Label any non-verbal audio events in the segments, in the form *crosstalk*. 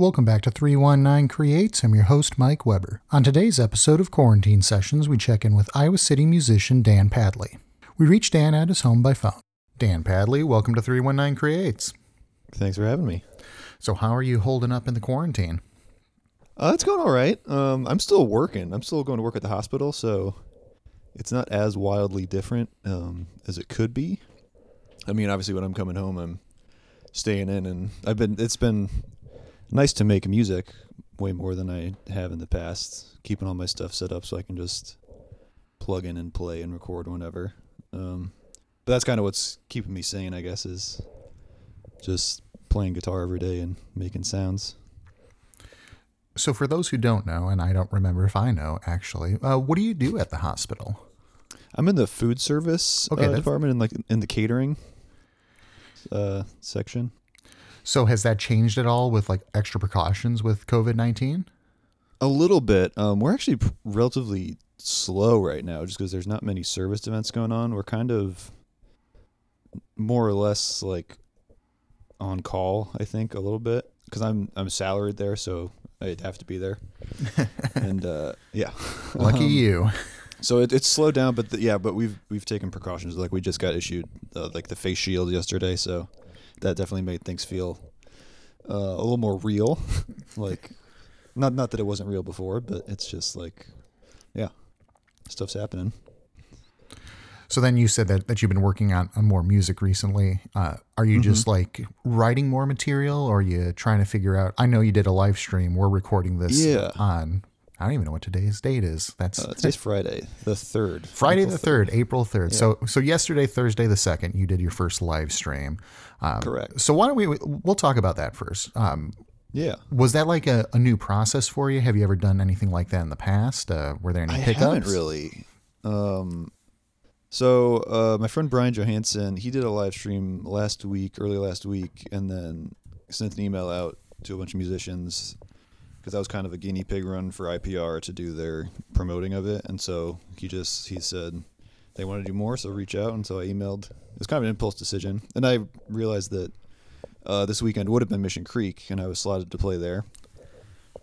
Welcome back to 319 Creates. I'm your host, Mike Weber. On today's episode of Quarantine Sessions, we check in with Iowa City musician Dan Padley. We reach Dan at his home by phone. Dan Padley, welcome to 319 Creates. Thanks for having me. So, how are you holding up in the quarantine? Uh, it's going all right. Um, I'm still working. I'm still going to work at the hospital, so it's not as wildly different um, as it could be. I mean, obviously, when I'm coming home, I'm staying in, and I've been. It's been nice to make music way more than I have in the past. Keeping all my stuff set up so I can just plug in and play and record whenever. Um, but that's kind of what's keeping me sane, I guess, is just playing guitar every day and making sounds. So, for those who don't know, and I don't remember if I know actually, uh, what do you do at the hospital? I'm in the food service Okay, uh, department, in like in the catering uh, section. So, has that changed at all with like extra precautions with COVID 19? A little bit. Um, we're actually relatively slow right now, just because there's not many service events going on. We're kind of more or less like on call. I think a little bit because I'm I'm salaried there, so I'd have to be there. *laughs* and uh, yeah, Lucky Um, you. So it, it's slowed down, but the, yeah, but we've we've taken precautions. Like we just got issued uh, like the face shield yesterday, so that definitely made things feel uh, a little more real. *laughs* like not not that it wasn't real before, but it's just like yeah, stuff's happening. So then you said that, that you've been working on, on more music recently. Uh, are you just Mm-hmm. like writing more material or are you trying to figure out? I know you did a live stream. We're recording this Yeah. on, I don't even know what today's date is. That's Uh, today's *laughs* Friday, the third. Friday April the 3rd, April 3rd. So so yesterday, Thursday the 2nd, you did your first live stream. Um, Correct. So why don't we, we'll talk about that first. Um, Yeah, was that like a, a new process for you? Have you ever done anything like that in the past? Uh, were there any I hiccups? haven't really. Um, so uh, my friend Brian Johannesen, he did a live stream last week, early last week, and then sent an email out to a bunch of musicians because that was kind of a guinea pig run for IPR to do their promoting of it, and so he just he said they want to do more, so reach out, and so I emailed. It was kind of an impulse decision, and I realized that uh, this weekend would have been Mission Creek, and I was slotted to play there.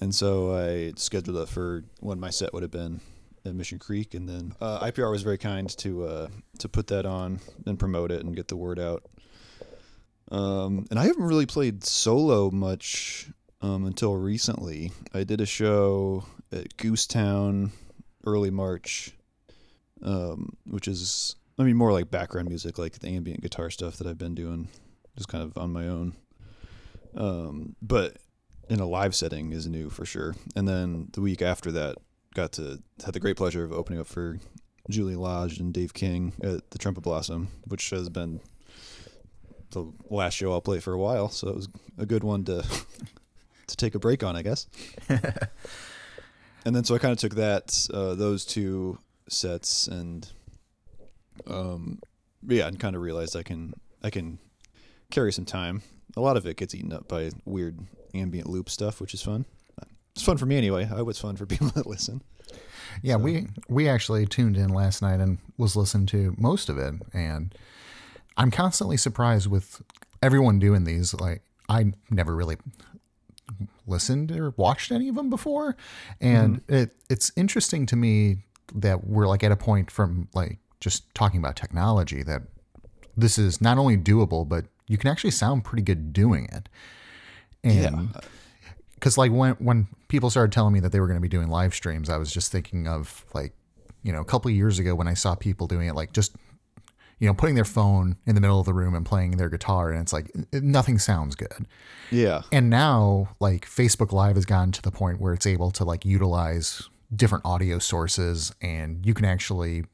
And so I scheduled it for when my set would have been at Mission Creek, and then uh, IPR was very kind to uh, to put that on and promote it and get the word out. Um, and I haven't really played solo much um, until recently. I did a show at Goosetown early March, um, which is I mean more like background music, like the ambient guitar stuff that I've been doing, just kind of on my own. Um, but in a live setting is new for sure. And then the week after that, got to had the great pleasure of opening up for Julie Lodge and Dave King at the Trumpet Blossom, which has been the last show I'll play for a while. So it was a good one to *laughs* to take a break on, I guess. *laughs* and then so I kind of took that uh, those two sets and um yeah, and kind of realized I can I can carry some time. A lot of it gets eaten up by weird ambient loop stuff, which is fun. It's fun for me anyway. I hope it's fun for *laughs* people that listen. Yeah, we we actually tuned in last night and was listening to most of it, and I'm constantly surprised with everyone doing these. Like I never really listened or watched any of them before, and mm-hmm. it it's interesting to me that we're like at a point from like just talking about technology that this is not only doable, but you can actually sound pretty good doing it. And because like when when people started telling me that they were going to be doing live streams, I was just thinking of like you know a couple of years ago when I saw people doing it, like just you know putting their phone in the middle of the room and playing their guitar, and it's like nothing sounds good. Yeah. And now like Facebook Live has gotten to the point where it's able to like utilize different audio sources, and you can actually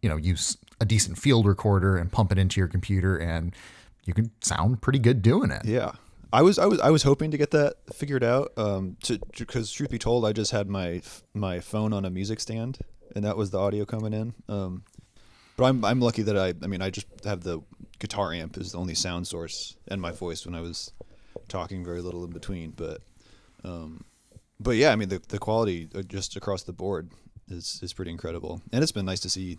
you know use a decent field recorder and pump it into your computer, and you can sound pretty good doing it. Yeah. I was I was I was hoping to get that figured out. Um, to because truth be told, I just had my my phone on a music stand, and that was the audio coming in. Um, but I'm I'm lucky that I I mean I just have the guitar amp is the only sound source and my voice when I was talking very little in between. But um, but yeah, I mean the the quality uh, just across the board is is pretty incredible, and it's been nice to see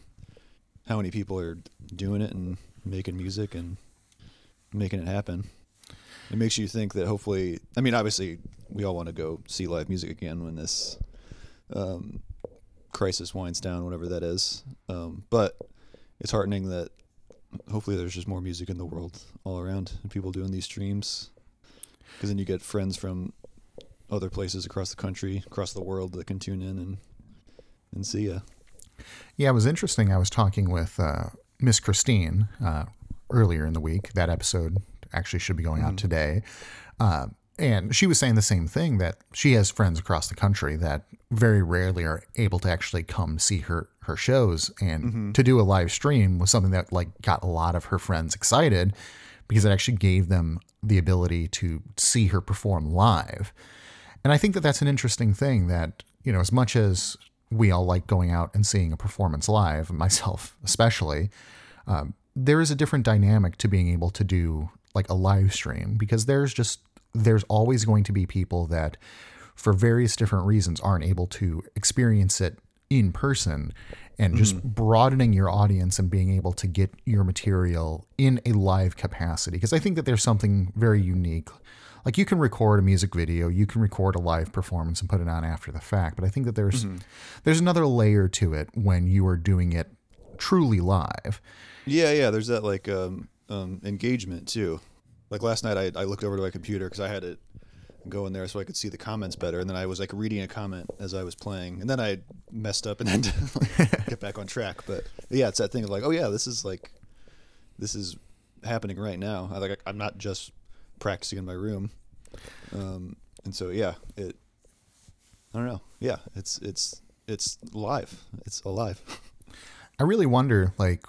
how many people are doing it and making music and making it happen. it makes you think that hopefully, I mean, obviously, we all want to go see live music again when this um, crisis winds down, whatever that is. Um, but it's heartening that hopefully there's just more music in the world all around and people doing these streams because then you get friends from other places across the country, across the world that can tune in and and see you. Yeah, it was interesting. I was talking with uh, Miss Christine uh, earlier in the week. That episode actually should be going out today. Uh, and she was saying the same thing that she has friends across the country that very rarely are able to actually come see her her shows and to do a live stream was something that like got a lot of her friends excited because it actually gave them the ability to see her perform live. And I think that that's an interesting thing that, you know, as much as we all like going out and seeing a performance live, *laughs* myself especially, um, there is a different dynamic to being able to do like a live stream because there's just, there's always going to be people that for various different reasons aren't able to experience it in person and just broadening your audience and being able to get your material in a live capacity because I think that there's something very unique like you can record a music video, you can record a live performance and put it on after the fact, but I think that there's there's another layer to it when you are doing it truly live. Yeah, yeah. There's that like um, um, engagement too. Like last night, I, I looked over to my computer because I had it go in there so I could see the comments better, and then I was like reading a comment as I was playing, and then I messed up and *laughs* had to like, get back on track. But yeah, it's that thing of like, oh yeah, this is like this is happening right now. I like I'm not just practicing in my room, um, and so yeah, it. I don't know. Yeah, it's it's it's live. It's alive. *laughs* I really wonder, like,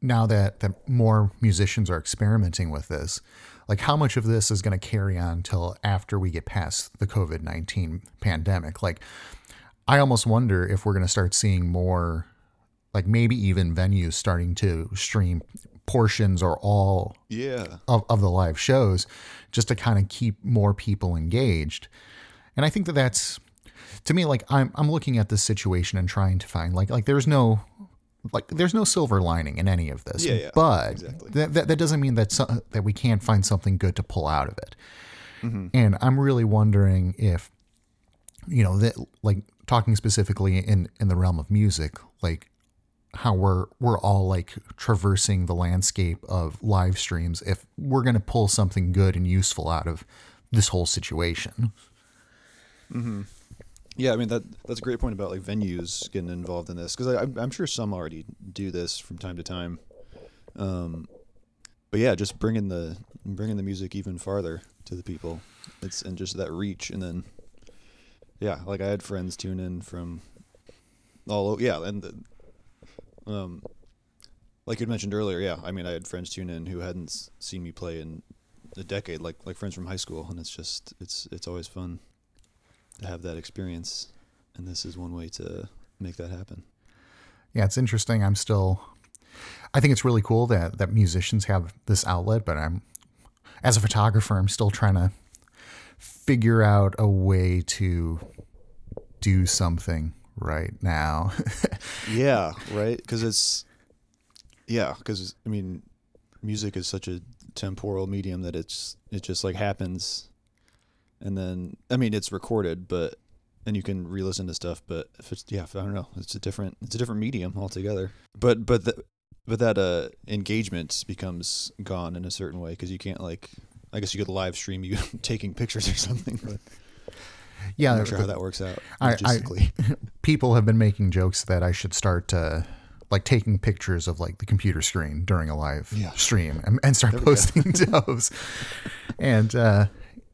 now that, that more musicians are experimenting with this, like, how much of this is going to carry on till after we get past the COVID 19 pandemic? Like, I almost wonder if we're going to start seeing more, like, maybe even venues starting to stream portions or all Yeah. of, of the live shows just to kind of keep more people engaged. And I think that that's to me like I'm I'm looking at this situation and trying to find like like there's no like there's no silver lining in any of this. Yeah, yeah, but exactly. that, that that doesn't mean that so, that we can't find something good to pull out of it. Mm-hmm. And I'm really wondering if you know that like talking specifically in in the realm of music like how we're we're all like traversing the landscape of live streams if we're going to pull something good and useful out of this whole situation mm-hmm. Yeah, I mean that that's a great point about like venues getting involved in this because I'm, sure some already do this from time to time. Um, but yeah, just bringing the bringing the music even farther to the people, it's and just that reach, and then yeah, like I had friends tune in from all o- yeah, and the, um, like you mentioned earlier, yeah, I mean I had friends tune in who hadn't seen me play in a decade, like like friends from high school, and it's just it's it's always fun to have that experience, and this is one way to make that happen. yeah it's interesting i'm still i think it's really cool that that musicians have this outlet but i'm as a photographer i'm still trying to figure out a way to do something right now *laughs* Yeah, right. Because it's yeah, because I mean, music is such a temporal medium that it's it just like happens, and then I mean it's recorded, but and you can re-listen to stuff. But if it's yeah, I don't know, it's a different it's a different medium altogether. But but the, but that uh engagement becomes gone in a certain way because you can't like. I guess you could live stream you *laughs* taking pictures or something, but yeah I'm not sure how that works out I- I- *laughs* people have been making jokes that I should start uh, like taking pictures of like the computer screen during a live Yeah. stream and, and start posting *laughs* those. And uh,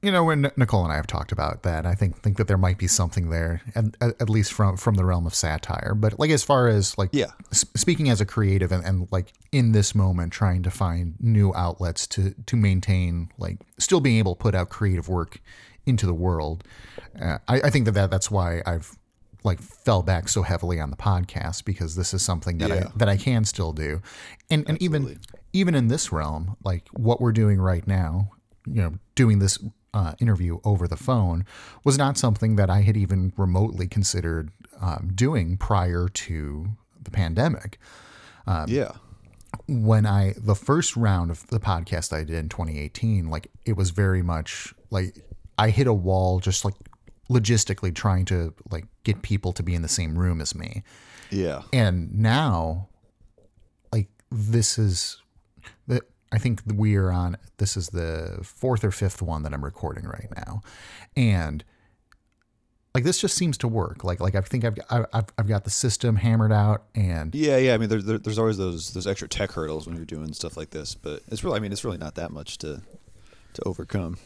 you know, when Nicole and I have talked about that, I think think that there might be something there, at, at at least from from the realm of satire. But like as far as like Yeah. s- speaking as a creative and, and like in this moment trying to find new outlets to to maintain like still being able to put out creative work into the world uh, I, I think that, that that's why i've like fell back so heavily on the podcast because this is something that Yeah. i that i can still do and and even even in this realm like what we're doing right now you know doing this uh, interview over the phone was not something that i had even remotely considered um, doing prior to the pandemic yeah. when I the first round of the podcast I did in 2018, like it was very much like I hit a wall just like logistically trying to like get people to be in the same room as me. Yeah. And now like this is the I think we are on this is the fourth or fifth one that I'm recording right now. And like this just seems to work. Like like I think I've I've, I've got the system hammered out and Yeah, yeah. I mean, there, there, there's always those those extra tech hurdles when you're doing stuff like this, but it's really, I mean, it's really not that much to to overcome.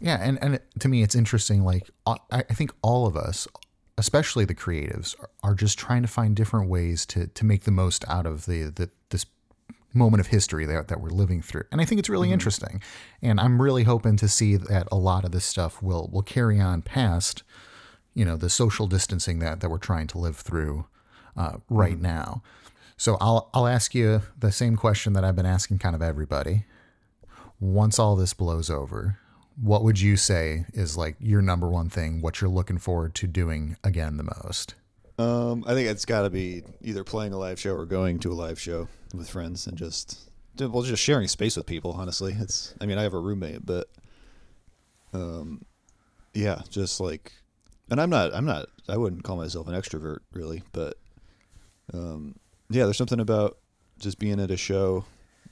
Yeah, and and to me, it's interesting. Like I, I think all of us, especially the creatives, are, are just trying to find different ways to to make the most out of the, the this moment of history that that we're living through. And I think it's really interesting. And I'm really hoping to see that a lot of this stuff will will carry on past, you know, the social distancing that that we're trying to live through uh, right now. So I'll I'll ask you the same question that I've been asking kind of everybody. Once all this blows over, what would you say is like your number one thing, what you're looking forward to doing again the most? Um, I think it's got to be either playing a live show or going to a live show with friends and just well, just sharing space with people. Honestly, it's. I mean, I have a roommate, but um, yeah, just like, and I'm not. I'm not. I wouldn't call myself an extrovert really, but um, yeah, there's something about just being at a show,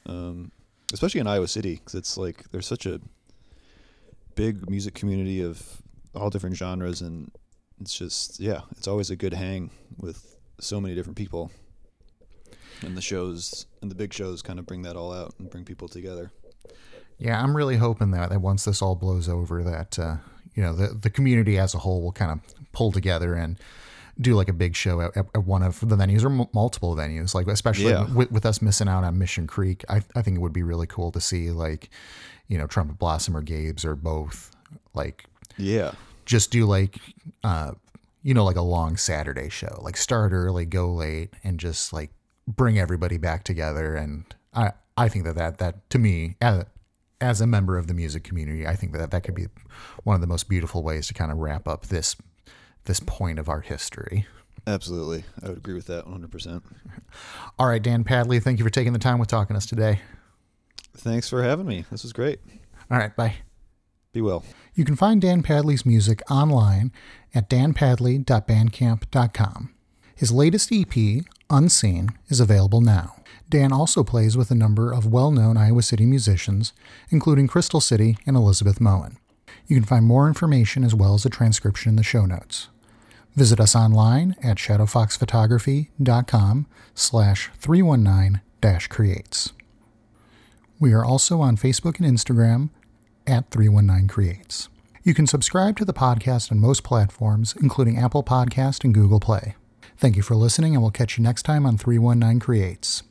um, especially in Iowa City, because it's like there's such a big music community of all different genres and it's just yeah it's always a good hang with so many different people and the shows and the big shows kind of bring that all out and bring people together Yeah, I'm really hoping that, that once this all blows over, that uh, you know the the community as a whole will kind of pull together and do like a big show at, at one of the venues or m- multiple venues. Like especially Yeah. with, with us missing out on Mission Creek, I I think it would be really cool to see like you know Trumpet Blossom or Gabe's or both like yeah just do like uh you know like a long Saturday show, like start early, go late, and just like bring everybody back together. And I I think that that that to me as as a member of the music community, I think that that could be one of the most beautiful ways to kind of wrap up this this point of our history. absolutely i would agree with that 100% *laughs* All right, Dan Padley, thank you for taking the time with talking to us today. thanks for having me this was great All right, bye. You can find Dan Padley's music online at danpadley.bandcamp.com. His latest EP, Unseen, is available now. Dan also plays with a number of well known Iowa City musicians, including Crystal City and Elizabeth Moen. You can find more information as well as a transcription in the show notes. Visit us online at shadowfoxphotography.com slash 319-creates. We are also on Facebook and Instagram at 319 Creates. You can subscribe to the podcast on most platforms, including Apple Podcast and Google Play. Thank you for listening, and we'll catch you next time on 319 Creates.